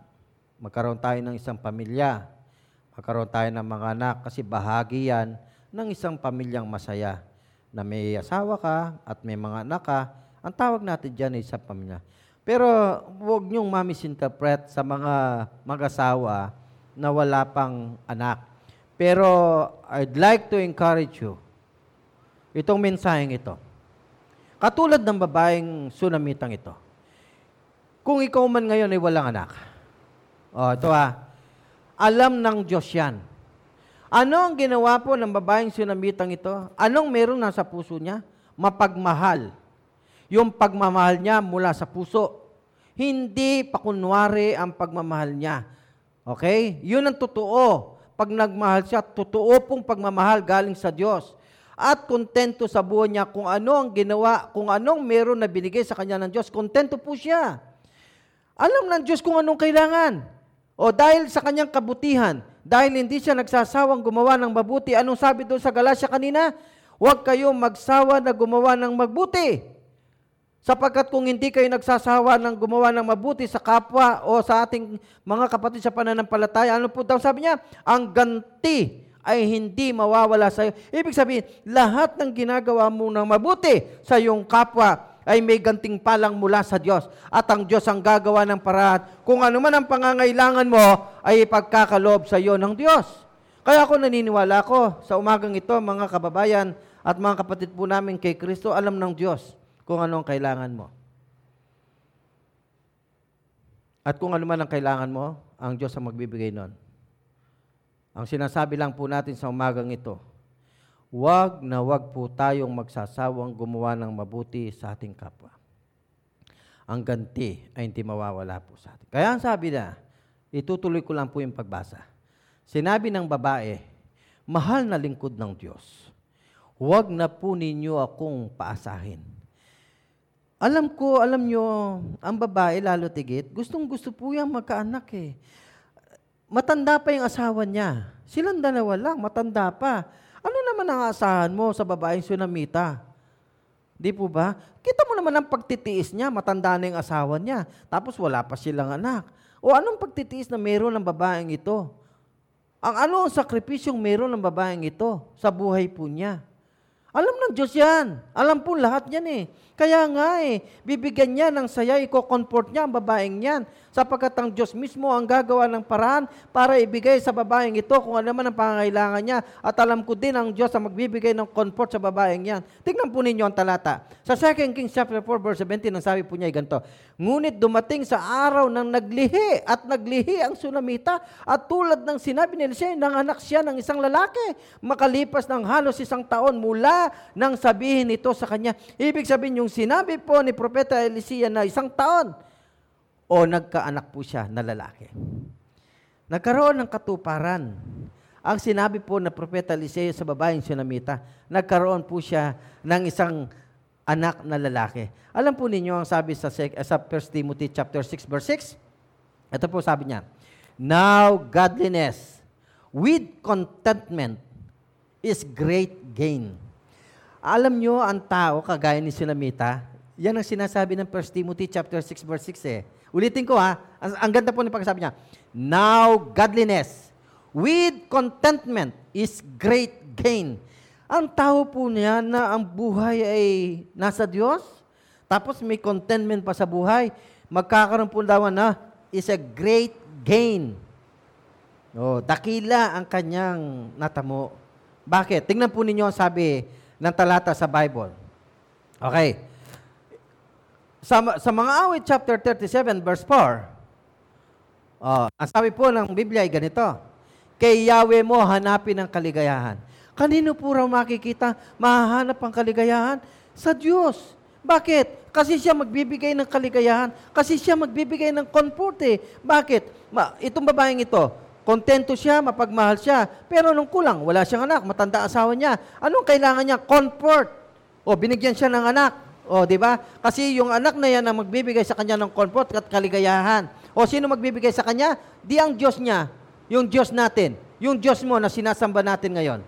magkaroon tayo ng isang pamilya. Magkaroon tayo ng mga anak kasi bahagi yan ng isang pamilyang masaya. Na may asawa ka at may mga anak ka, ang tawag natin dyan ay isang pamilya. Pero huwag niyong mamisinterpret sa mga mag-asawa na wala pang anak. Pero I'd like to encourage you, itong mensaheng ito. Katulad ng babaeng sunamitang ito. Kung ikaw man ngayon ay walang anak, oh, ito ha, alam ng Diyos yan. Ano ang ginawa po ng babaeng sunamitang ito? Anong meron nasa puso niya? Mapagmahal. Yung pagmamahal niya mula sa puso. Hindi pakunwari ang pagmamahal niya. Okay? Yun ang totoo pag nagmahal siya, totoo pong pagmamahal galing sa Diyos. At kontento sa buhay niya kung ano ang ginawa, kung anong meron na binigay sa kanya ng Diyos, kontento po siya. Alam ng Diyos kung anong kailangan. O dahil sa kanyang kabutihan, dahil hindi siya nagsasawang gumawa ng mabuti, anong sabi doon sa Galacia kanina? Huwag kayong magsawa na gumawa ng mabuti. Sapagkat kung hindi kayo nagsasawa ng gumawa ng mabuti sa kapwa o sa ating mga kapatid sa pananampalataya, ano po daw sabi niya? Ang ganti ay hindi mawawala sa iyo. Ibig sabihin, lahat ng ginagawa mo ng mabuti sa iyong kapwa ay may ganting palang mula sa Diyos. At ang Diyos ang gagawa ng paraan. Kung ano man ang pangangailangan mo, ay ipagkakaloob sa iyo ng Diyos. Kaya ako naniniwala ko sa umagang ito, mga kababayan at mga kapatid po namin kay Kristo, alam ng Diyos kung ano ang kailangan mo. At kung ano man ang kailangan mo, ang Diyos ang magbibigay nun. Ang sinasabi lang po natin sa umagang ito, huwag na huwag po tayong magsasawang gumawa ng mabuti sa ating kapwa. Ang ganti ay hindi mawawala po sa atin. Kaya ang sabi na, itutuloy ko lang po yung pagbasa. Sinabi ng babae, mahal na lingkod ng Diyos, huwag na po ninyo akong paasahin alam ko, alam nyo, ang babae, lalo tigit, gustong gusto po yung magkaanak eh. Matanda pa yung asawa niya. Silang dalawa lang, matanda pa. Ano naman ang asahan mo sa babaeng sunamita? Di po ba? Kita mo naman ang pagtitiis niya, matanda na yung asawa niya. Tapos wala pa silang anak. O anong pagtitiis na meron ng babaeng ito? Ang ano ang sakripisyong meron ng babaeng ito sa buhay po niya? Alam ng Diyos yan. Alam po lahat yan eh. Kaya nga eh, bibigyan niya ng saya, i-comfort niya ang babaeng yan. Sapagkat ang Diyos mismo ang gagawa ng paraan para ibigay sa babaeng ito kung ano man ang pangangailangan niya. At alam ko din ang Diyos ang magbibigay ng comfort sa babaeng yan. Tingnan po ninyo ang talata. Sa 2 Kings chapter 4 verse 17, ang sabi po niya ay ganito, Ngunit dumating sa araw ng naglihi at naglihi ang sunamita at tulad ng sinabi ni Eliseo, nanganak siya ng isang lalaki. Makalipas ng halos isang taon mula nang sabihin ito sa kanya. Ibig sabihin, yung sinabi po ni Propeta Elisea na isang taon, o nagkaanak po siya na lalaki. Nagkaroon ng katuparan. Ang sinabi po na Propeta Eliseo sa babaeng Sunamita, nagkaroon po siya ng isang anak na lalaki. Alam po ninyo ang sabi sa, sa 1 Timothy chapter 6 verse 6? Ito po sabi niya, Now godliness with contentment is great gain. Alam nyo, ang tao, kagaya ni Sulamita, yan ang sinasabi ng 1 Timothy chapter 6 verse 6 eh. Ulitin ko ha, ang, ang ganda po ng pagkasabi niya. Now godliness with contentment is great gain. Ang tao po niya na ang buhay ay nasa Diyos, tapos may contentment pa sa buhay, magkakaroon po daw na is a great gain. Oh, dakila ang kanyang natamo. Bakit? Tingnan po ninyo ang sabi ng talata sa Bible. Okay. Sa, sa mga awit chapter 37 verse 4, oh, ang sabi po ng Biblia ay ganito, Kay Yahweh mo hanapin ang kaligayahan. Kanino po raw makikita mahahanap ang kaligayahan? Sa Diyos. Bakit? Kasi siya magbibigay ng kaligayahan. Kasi siya magbibigay ng comfort eh. Bakit? Ma, itong babaeng ito, kontento siya, mapagmahal siya. Pero nung kulang, wala siyang anak, matanda asawa niya. Anong kailangan niya? Comfort. O, binigyan siya ng anak. O, di ba? Kasi yung anak na yan ang magbibigay sa kanya ng comfort at kaligayahan. O, sino magbibigay sa kanya? Di ang Diyos niya. Yung Diyos natin. Yung Diyos mo na sinasamba natin ngayon.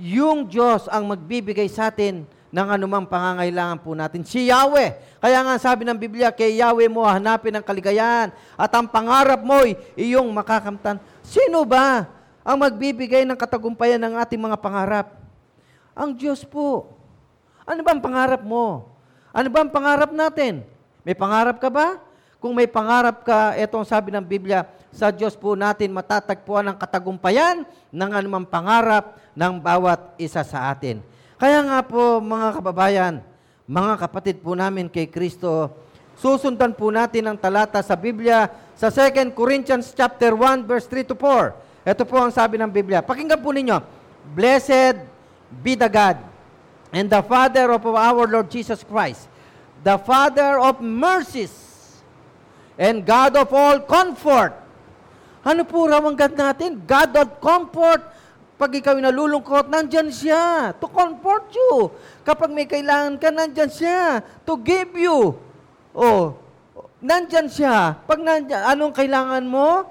Yung Diyos ang magbibigay sa atin ng anumang pangangailangan po natin. Si Yahweh. Kaya nga sabi ng Biblia, kay Yahweh mo hanapin ang kaligayahan at ang pangarap mo ay iyong makakamtan. Sino ba ang magbibigay ng katagumpayan ng ating mga pangarap? Ang Diyos po. Ano ba ang pangarap mo? Ano ba ang pangarap natin? May pangarap ka ba? Kung may pangarap ka, ito ang sabi ng Biblia, sa Diyos po natin matatagpuan ang katagumpayan ng anumang pangarap ng bawat isa sa atin. Kaya nga po mga kababayan, mga kapatid po namin kay Kristo, susundan po natin ang talata sa Biblia sa 2 Corinthians chapter 1 verse 3 to 4. Ito po ang sabi ng Biblia. Pakinggan po ninyo. Blessed be the God and the Father of our Lord Jesus Christ, the Father of mercies, and God of all comfort. Ano po raw ang God natin? God of comfort. Pag ikaw nalulungkot, nandyan siya to comfort you. Kapag may kailangan ka, nandyan siya to give you. Oh, nandyan siya. Pag nandyan, anong kailangan mo?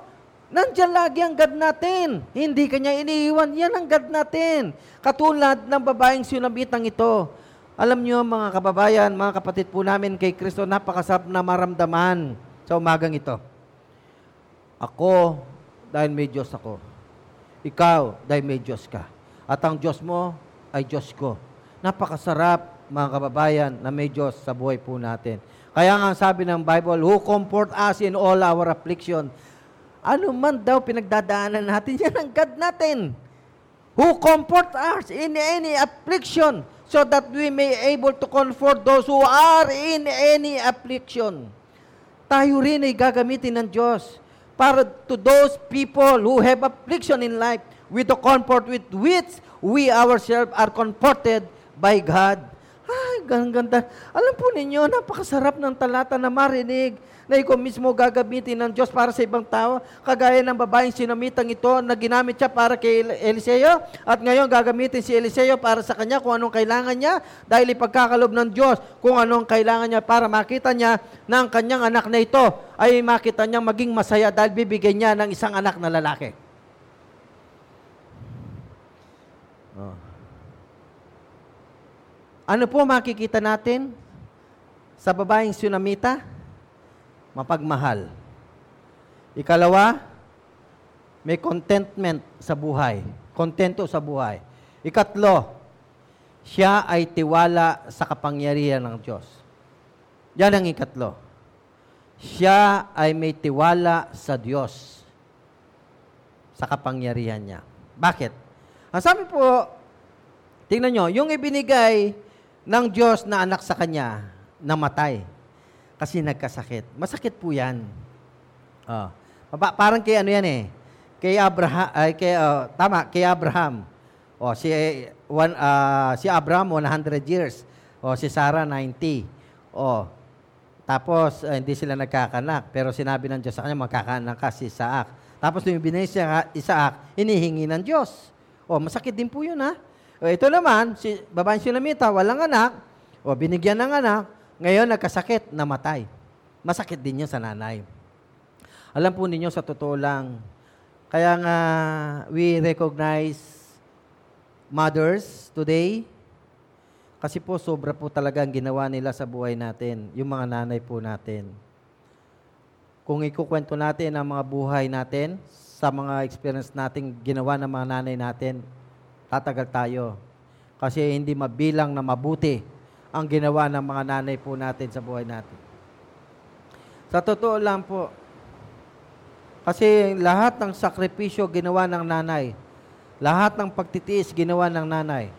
Nandyan lagi ang God natin. Hindi kanya iniiwan. Yan ang God natin. Katulad ng babaeng sinabitang ito. Alam niyo mga kababayan, mga kapatid po namin kay Kristo, napakasarap na maramdaman sa umagang ito. Ako, dahil may Diyos ako. Ikaw, dahil may Diyos ka. At ang Diyos mo ay Diyos ko. Napakasarap, mga kababayan, na may Diyos sa buhay po natin. Kaya nga sabi ng Bible, Who comfort us in all our affliction. Ano man daw pinagdadaanan natin, yan ang God natin. Who comfort us in any affliction so that we may able to comfort those who are in any affliction. Tayo rin ay gagamitin ng Diyos para to those people who have affliction in life with the comfort with which we ourselves are comforted by God. Ay, ganda. Alam po ninyo, napakasarap ng talata na marinig na ikaw mismo gagamitin ng Diyos para sa ibang tao. Kagaya ng babaeng sinamitang ito na ginamit siya para kay Eliseo at ngayon gagamitin si Eliseo para sa kanya kung anong kailangan niya dahil ipagkakalob ng Diyos kung anong kailangan niya para makita niya na ang kanyang anak na ito ay makita niya maging masaya dahil bibigyan niya ng isang anak na lalaki. Oh. Ano po makikita natin sa babaeng sunamita? Mapagmahal. Ikalawa, may contentment sa buhay. Kontento sa buhay. Ikatlo, siya ay tiwala sa kapangyarihan ng Diyos. Yan ang ikatlo. Siya ay may tiwala sa Diyos sa kapangyarihan niya. Bakit? Ang sabi po, tingnan nyo, yung ibinigay ng Diyos na anak sa kanya, namatay. Kasi nagkasakit. Masakit po yan. Oh. Parang kay ano yan eh. Kay Abraham, ay kay, uh, tama, kay Abraham. Oh, si one, ah, si Abraham 100 years. O si Sarah 90. O, tapos ah, hindi sila nagkakanak. Pero sinabi ng Diyos sa kanya, magkakanak ka si Isaac. Tapos nung binigay siya Isaac, inihingi ng Diyos. O, masakit din po yun ha. O, ito naman, si babaeng Sunamita, walang anak. O, binigyan ng anak. Ngayon, nagkasakit, namatay. Masakit din yun sa nanay. Alam po ninyo, sa totoo lang, kaya nga we recognize mothers today kasi po sobra po talaga ang ginawa nila sa buhay natin, yung mga nanay po natin. Kung ikukwento natin ang mga buhay natin sa mga experience nating ginawa ng mga nanay natin, tatagal tayo. Kasi hindi mabilang na mabuti ang ginawa ng mga nanay po natin sa buhay natin. Sa totoo lang po, kasi lahat ng sakripisyo ginawa ng nanay. Lahat ng pagtitiis ginawa ng nanay.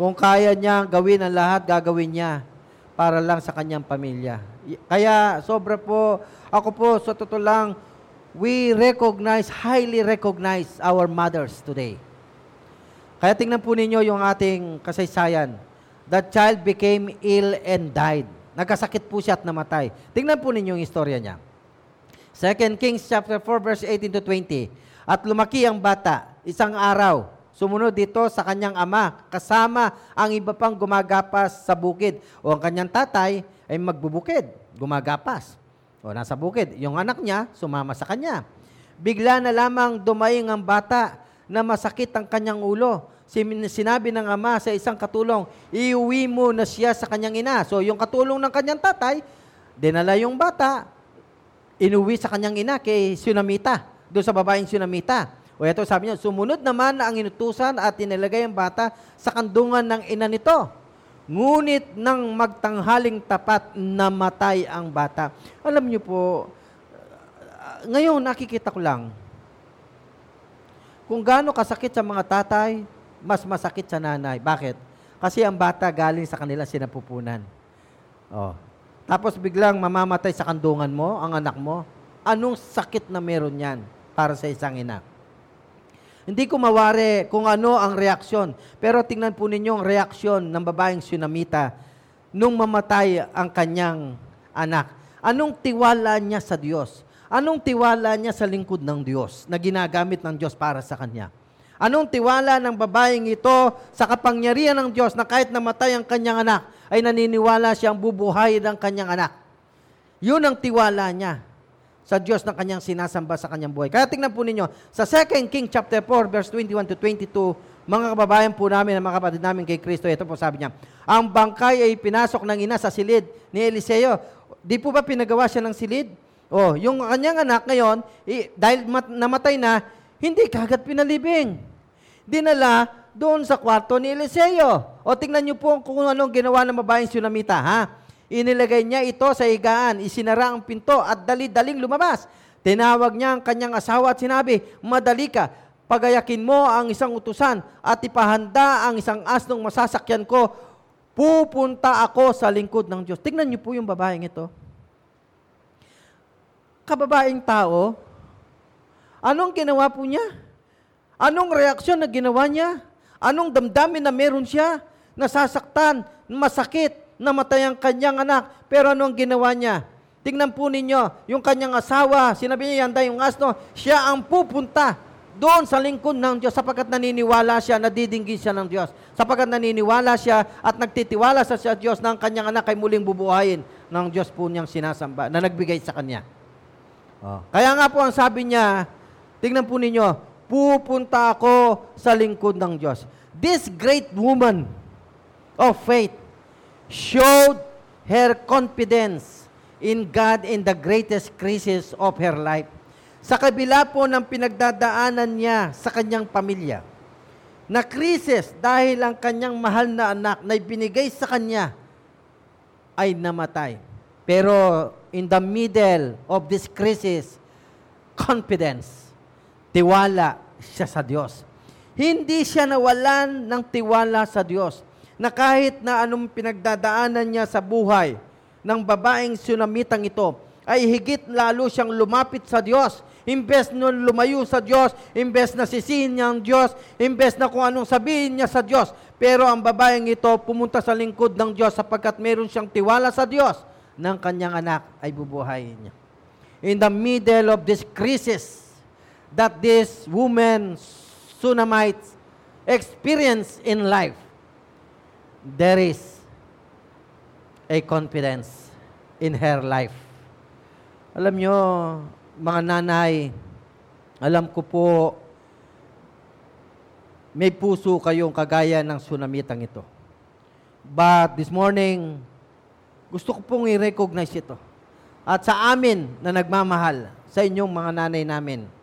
Kung kaya niya gawin ang lahat, gagawin niya para lang sa kanyang pamilya. Kaya sobra po, ako po sa totoo lang, we recognize, highly recognize our mothers today. Kaya tingnan po ninyo yung ating kasaysayan. That child became ill and died. Nagkasakit po siya at namatay. Tingnan po ninyo yung istorya niya. 2 Kings chapter 4 verse 18 to 20. At lumaki ang bata isang araw. Sumunod dito sa kanyang ama kasama ang iba pang gumagapas sa bukid. O ang kanyang tatay ay magbubukid, gumagapas. O nasa bukid. Yung anak niya sumama sa kanya. Bigla na lamang dumaing ang bata na masakit ang kanyang ulo. Sinabi ng ama sa isang katulong, iuwi mo na siya sa kanyang ina. So yung katulong ng kanyang tatay, dinala yung bata, inuwi sa kanyang ina kay Sunamita, doon sa babaeng Sunamita. O ito sabi niya, sumunod naman na ang inutusan at inilagay ang bata sa kandungan ng ina nito. Ngunit nang magtanghaling tapat, namatay ang bata. Alam niyo po, ngayon nakikita ko lang, kung gaano kasakit sa mga tatay, mas masakit sa nanay. Bakit? Kasi ang bata galing sa kanila sinapupunan. Oh, tapos biglang mamamatay sa kandungan mo, ang anak mo, anong sakit na meron yan para sa isang ina? Hindi ko mawari kung ano ang reaksyon. Pero tingnan po ninyo ang reaksyon ng babaeng Sunamita nung mamatay ang kanyang anak. Anong tiwala niya sa Diyos? Anong tiwala niya sa lingkod ng Diyos na ginagamit ng Diyos para sa kanya? Anong tiwala ng babaeng ito sa kapangyarihan ng Diyos na kahit namatay ang kanyang anak, ay naniniwala siyang bubuhay ng kanyang anak? Yun ang tiwala niya sa Diyos na kanyang sinasamba sa kanyang buhay. Kaya tingnan po ninyo, sa 2 King chapter 4, verse 21 to 22, mga kababayan po namin, mga kapatid namin kay Kristo, ito po sabi niya, ang bangkay ay pinasok ng ina sa silid ni Eliseo. Di po ba pinagawa siya ng silid? Oh, yung kanyang anak ngayon, eh, dahil mat- namatay na, hindi kagad pinalibing dinala doon sa kwarto ni Eliseo. O tingnan niyo po kung anong ginawa ng babaeng Sunamita, ha? Inilagay niya ito sa higaan, isinara ang pinto at dali-daling lumabas. Tinawag niya ang kanyang asawa at sinabi, Madali ka, pagayakin mo ang isang utusan at ipahanda ang isang asnong masasakyan ko. Pupunta ako sa lingkod ng Diyos. Tingnan niyo po yung babaeng ito. Kababaeng tao, anong ginawa po niya? Anong reaksyon na ginawa niya? Anong damdamin na meron siya? Nasasaktan, masakit, namatay ang kanyang anak. Pero anong ginawa niya? Tingnan po ninyo, yung kanyang asawa, sinabi niya, yanda yung asno, siya ang pupunta doon sa lingkod ng Diyos sapagkat naniniwala siya, nadidinggin siya ng Diyos. Sapagkat naniniwala siya at nagtitiwala sa siya Diyos na ang kanyang anak ay muling bubuhayin ng Diyos po niyang sinasamba, na nagbigay sa kanya. Oh. Kaya nga po ang sabi niya, tingnan po ninyo, pupunta ako sa lingkod ng Diyos. This great woman of faith showed her confidence in God in the greatest crisis of her life. Sa kabila po ng pinagdadaanan niya sa kanyang pamilya, na krisis dahil ang kanyang mahal na anak na ibinigay sa kanya ay namatay. Pero in the middle of this crisis, confidence tiwala siya sa Diyos. Hindi siya nawalan ng tiwala sa Diyos na kahit na anong pinagdadaanan niya sa buhay ng babaeng sunamitang ito, ay higit lalo siyang lumapit sa Diyos. Imbes na lumayo sa Diyos, imbes na sisihin niya ang Diyos, imbes na kung anong sabihin niya sa Diyos. Pero ang babaeng ito pumunta sa lingkod ng Diyos sapagkat meron siyang tiwala sa Diyos ng kanyang anak ay bubuhayin niya. In the middle of this crisis that this woman, Sunamite, experience in life, there is a confidence in her life. Alam nyo, mga nanay, alam ko po, may puso kayong kagaya ng sunamitang ito. But this morning, gusto ko pong i-recognize ito. At sa amin na nagmamahal, sa inyong mga nanay namin.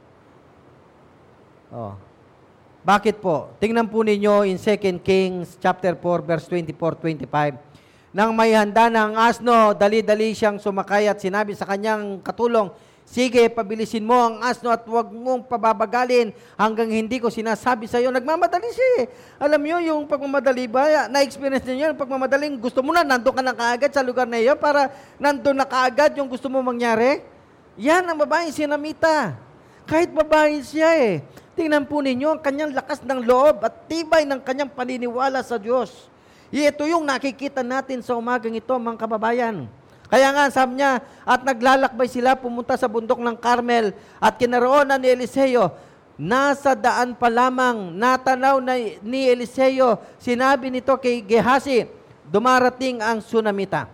Oh. Bakit po? Tingnan po ninyo in 2 Kings chapter 4 verse 24-25. Nang may handa ng asno, dali-dali siyang sumakay at sinabi sa kanyang katulong, Sige, pabilisin mo ang asno at huwag mong pababagalin hanggang hindi ko sinasabi sa iyo. Nagmamadali siya eh. Alam niyo yung pagmamadali ba? Na-experience niyo yung pagmamadaling gusto mo na nandun ka na kaagad sa lugar na iyo para nandun na kaagad yung gusto mo mangyari? Yan ang babaeng sinamita. Kahit babae siya eh. Tingnan po ninyo ang kanyang lakas ng loob at tibay ng kanyang paniniwala sa Diyos. Ito yung nakikita natin sa umagang ito, mga kababayan. Kaya nga, sabi niya, at naglalakbay sila pumunta sa bundok ng Carmel at kinaroonan ni Eliseo. Nasa daan pa lamang, natanaw na ni Eliseo, sinabi nito kay Gehazi, dumarating ang tsunamita.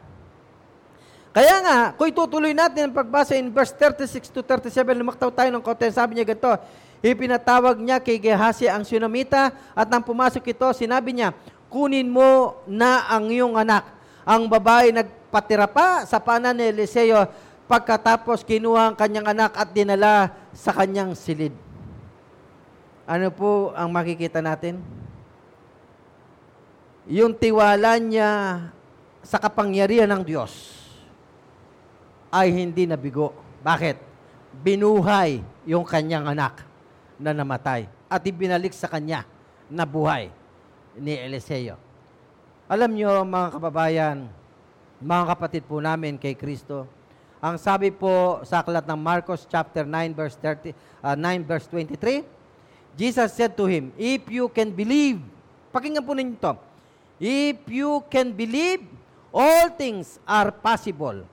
Kaya nga, kung itutuloy natin ang pagbasa in verse 36 to 37, lumaktaw tayo ng konti, sabi niya ganito, ipinatawag niya kay Gehazi ang tsunamita at nang pumasok ito, sinabi niya, kunin mo na ang iyong anak. Ang babae nagpatira pa sa panan ni Eliseo pagkatapos kinuha ang kanyang anak at dinala sa kanyang silid. Ano po ang makikita natin? Yung tiwala niya sa kapangyarihan ng Diyos ay hindi nabigo. Bakit? Binuhay yung kanyang anak na namatay at ibinalik sa kanya na buhay ni Eliseo. Alam nyo, mga kababayan, mga kapatid po namin kay Kristo, ang sabi po sa aklat ng Marcos chapter 9 verse 30 uh, 9 verse 23, Jesus said to him, "If you can believe." Pakinggan po ninyo 'to. If you can believe, all things are possible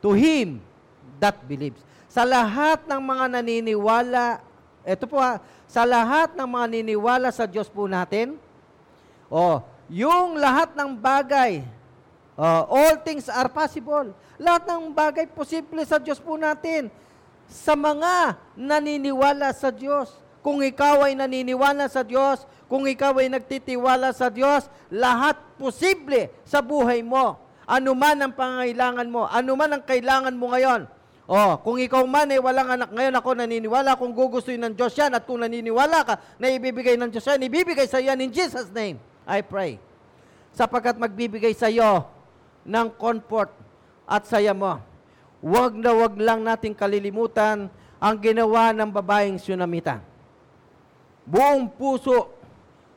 to him that believes. Sa lahat ng mga naniniwala, ito po ha, sa lahat ng mga naniniwala sa Diyos po natin, oh, yung lahat ng bagay, uh, all things are possible. Lahat ng bagay posible sa Diyos po natin. Sa mga naniniwala sa Diyos. Kung ikaw ay naniniwala sa Diyos, kung ikaw ay nagtitiwala sa Diyos, lahat posible sa buhay mo. Ano man ang pangailangan mo, ano man ang kailangan mo ngayon. Oh, kung ikaw man ay walang anak ngayon, ako naniniwala kung gugustuhin ng Diyos yan at kung naniniwala ka na ibibigay ng Diyos yan, ibibigay sa yan in Jesus' name. I pray. Sapagkat magbibigay sa iyo ng comfort at saya mo. Huwag na huwag lang nating kalilimutan ang ginawa ng babaeng tsunamita. Buong puso,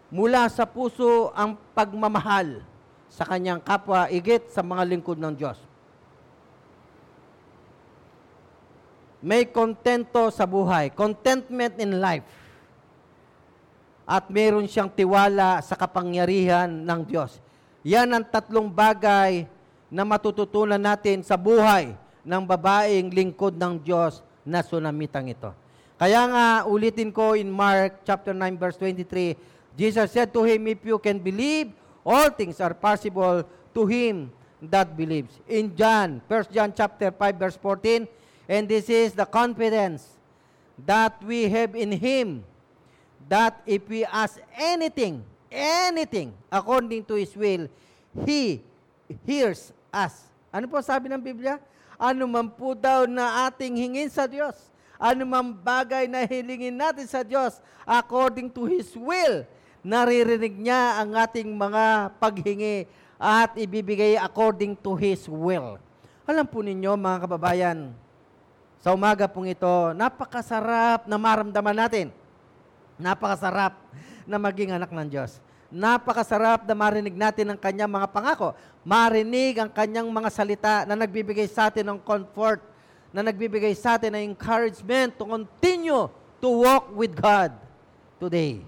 mula sa puso ang pagmamahal sa kanyang kapwa, igit sa mga lingkod ng Diyos. May kontento sa buhay, contentment in life. At meron siyang tiwala sa kapangyarihan ng Diyos. Yan ang tatlong bagay na matututunan natin sa buhay ng babaeng lingkod ng Diyos na sunamitang ito. Kaya nga, ulitin ko in Mark chapter 9 verse 23, Jesus said to him, If you can believe, all things are possible to him that believes. In John, 1 John chapter 5 verse 14, and this is the confidence that we have in him, that if we ask anything, anything according to his will, he hears us. Ano po sabi ng Biblia? Ano man po daw na ating hingin sa Diyos, man bagay na hilingin natin sa Diyos according to His will, naririnig niya ang ating mga paghingi at ibibigay according to His will. Alam po ninyo mga kababayan, sa umaga pong ito, napakasarap na maramdaman natin. Napakasarap na maging anak ng Diyos. Napakasarap na marinig natin ang kanyang mga pangako. Marinig ang kanyang mga salita na nagbibigay sa atin ng comfort na nagbibigay sa atin ng encouragement to continue to walk with God today.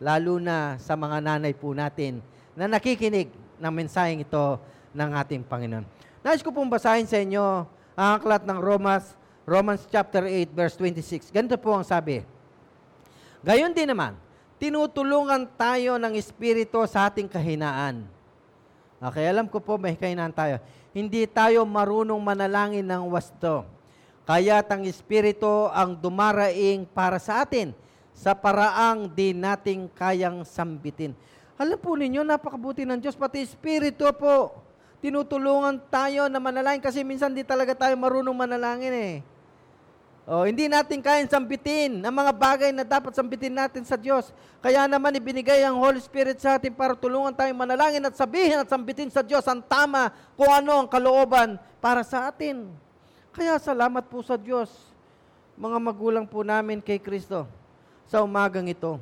Lalo na sa mga nanay po natin na nakikinig ng mensaheng ito ng ating Panginoon. Nais ko pong basahin sa inyo ang aklat ng Romans, Romans chapter 8 verse 26. Ganito po ang sabi. Gayon din naman, tinutulungan tayo ng Espiritu sa ating kahinaan. Okay, alam ko po may kahinaan tayo. Hindi tayo marunong manalangin ng wasto. Kaya ang Espiritu ang dumaraing para sa atin sa paraang di nating kayang sambitin. Alam po ninyo, napakabuti ng Diyos, pati Espiritu po. Tinutulungan tayo na manalangin kasi minsan di talaga tayo marunong manalangin eh. Oh, hindi natin kayang sambitin ang mga bagay na dapat sambitin natin sa Diyos. Kaya naman ibinigay ang Holy Spirit sa atin para tulungan tayo manalangin at sabihin at sambitin sa Diyos ang tama kung ano ang kalooban para sa atin. Kaya salamat po sa Diyos, mga magulang po namin kay Kristo sa umagang ito.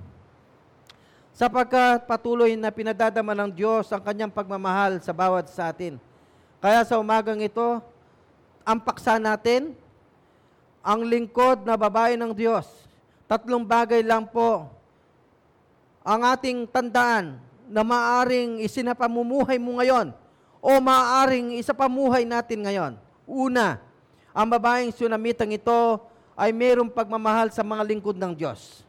Sapagkat patuloy na pinadadama ng Diyos ang kanyang pagmamahal sa bawat sa atin. Kaya sa umagang ito, ang paksa natin, ang lingkod na babae ng Diyos. Tatlong bagay lang po ang ating tandaan na maaring isinapamumuhay mo ngayon o maaring isapamuhay natin ngayon. Una, ang babaeng sunamitang ito ay mayroong pagmamahal sa mga lingkod ng Diyos.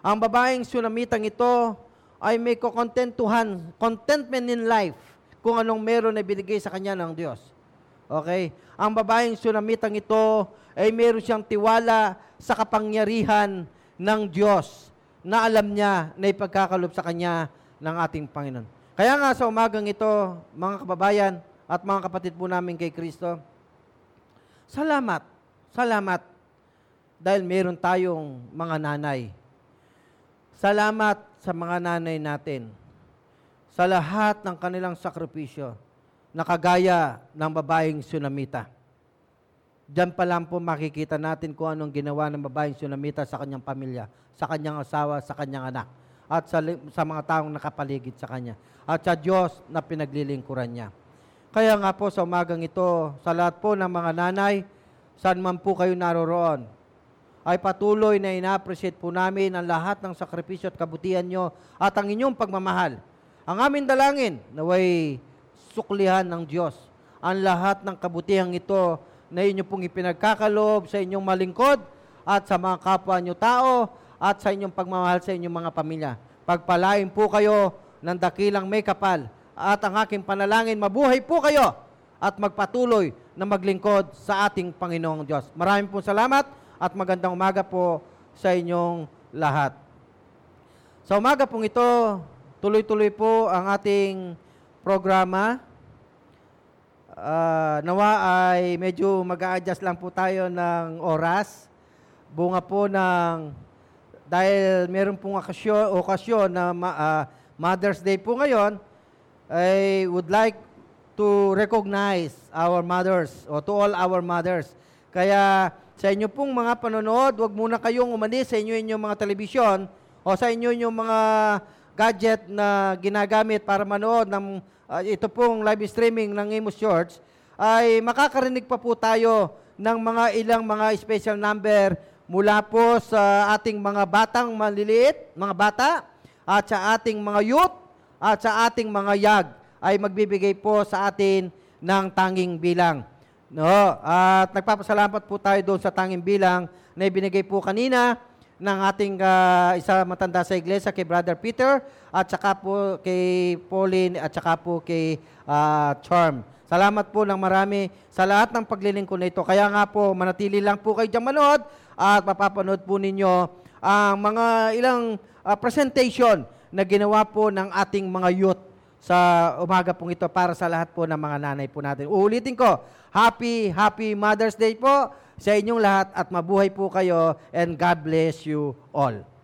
Ang babaeng sunamitang ito ay may kukontentuhan, contentment in life kung anong meron na binigay sa kanya ng Diyos. Okay? Ang babaeng sunamitang ito ay meron siyang tiwala sa kapangyarihan ng Diyos na alam niya na ipagkakalob sa kanya ng ating Panginoon. Kaya nga sa umagang ito, mga kababayan at mga kapatid po namin kay Kristo, salamat, salamat dahil meron tayong mga nanay. Salamat sa mga nanay natin sa lahat ng kanilang sakripisyo na kagaya ng babaeng sunamita. Diyan pa lang po makikita natin kung anong ginawa ng babaeng sunamita sa kanyang pamilya, sa kanyang asawa, sa kanyang anak, at sa, sa mga taong nakapaligid sa kanya, at sa Diyos na pinaglilingkuran niya. Kaya nga po sa umagang ito, sa lahat po ng mga nanay, saan man po kayo naroroon, ay patuloy na ina-appreciate po namin ang lahat ng sakripisyo at kabutihan nyo at ang inyong pagmamahal. Ang aming dalangin, naway suklihan ng Diyos ang lahat ng kabutihang ito na inyo pong ipinagkakalob sa inyong malingkod at sa mga kapwa nyo tao at sa inyong pagmamahal sa inyong mga pamilya. Pagpalain po kayo ng dakilang may kapal at ang aking panalangin, mabuhay po kayo at magpatuloy na maglingkod sa ating Panginoong Diyos. Maraming po salamat at magandang umaga po sa inyong lahat. Sa umaga pong ito, tuloy-tuloy po ang ating programa uh, nawa ay medyo mag adjust lang po tayo ng oras. Bunga po ng, dahil meron pong okasyon, okasyon na uh, Mother's Day po ngayon, I would like to recognize our mothers o to all our mothers. Kaya sa inyo pong mga panonood, wag muna kayong umalis sa inyo inyong mga telebisyon o sa inyo inyong mga gadget na ginagamit para manood ng uh, ito pong live streaming ng Amos Church, ay makakarinig pa po tayo ng mga ilang mga special number mula po sa ating mga batang maliliit, mga bata, at sa ating mga youth, at sa ating mga yag, ay magbibigay po sa atin ng tanging bilang. No, at nagpapasalamat po tayo doon sa tanging bilang na ibinigay po kanina ng ating uh, isa matanda sa iglesia kay Brother Peter at saka po kay Pauline at saka po kay uh, Charm. Salamat po ng marami sa lahat ng paglilingkod na ito. Kaya nga po, manatili lang po kayo dyan manood at mapapanood po ninyo ang mga ilang uh, presentation na ginawa po ng ating mga youth sa umaga pong ito para sa lahat po ng mga nanay po natin. Uulitin ko, Happy, Happy Mother's Day po sa inyong lahat at mabuhay po kayo and God bless you all.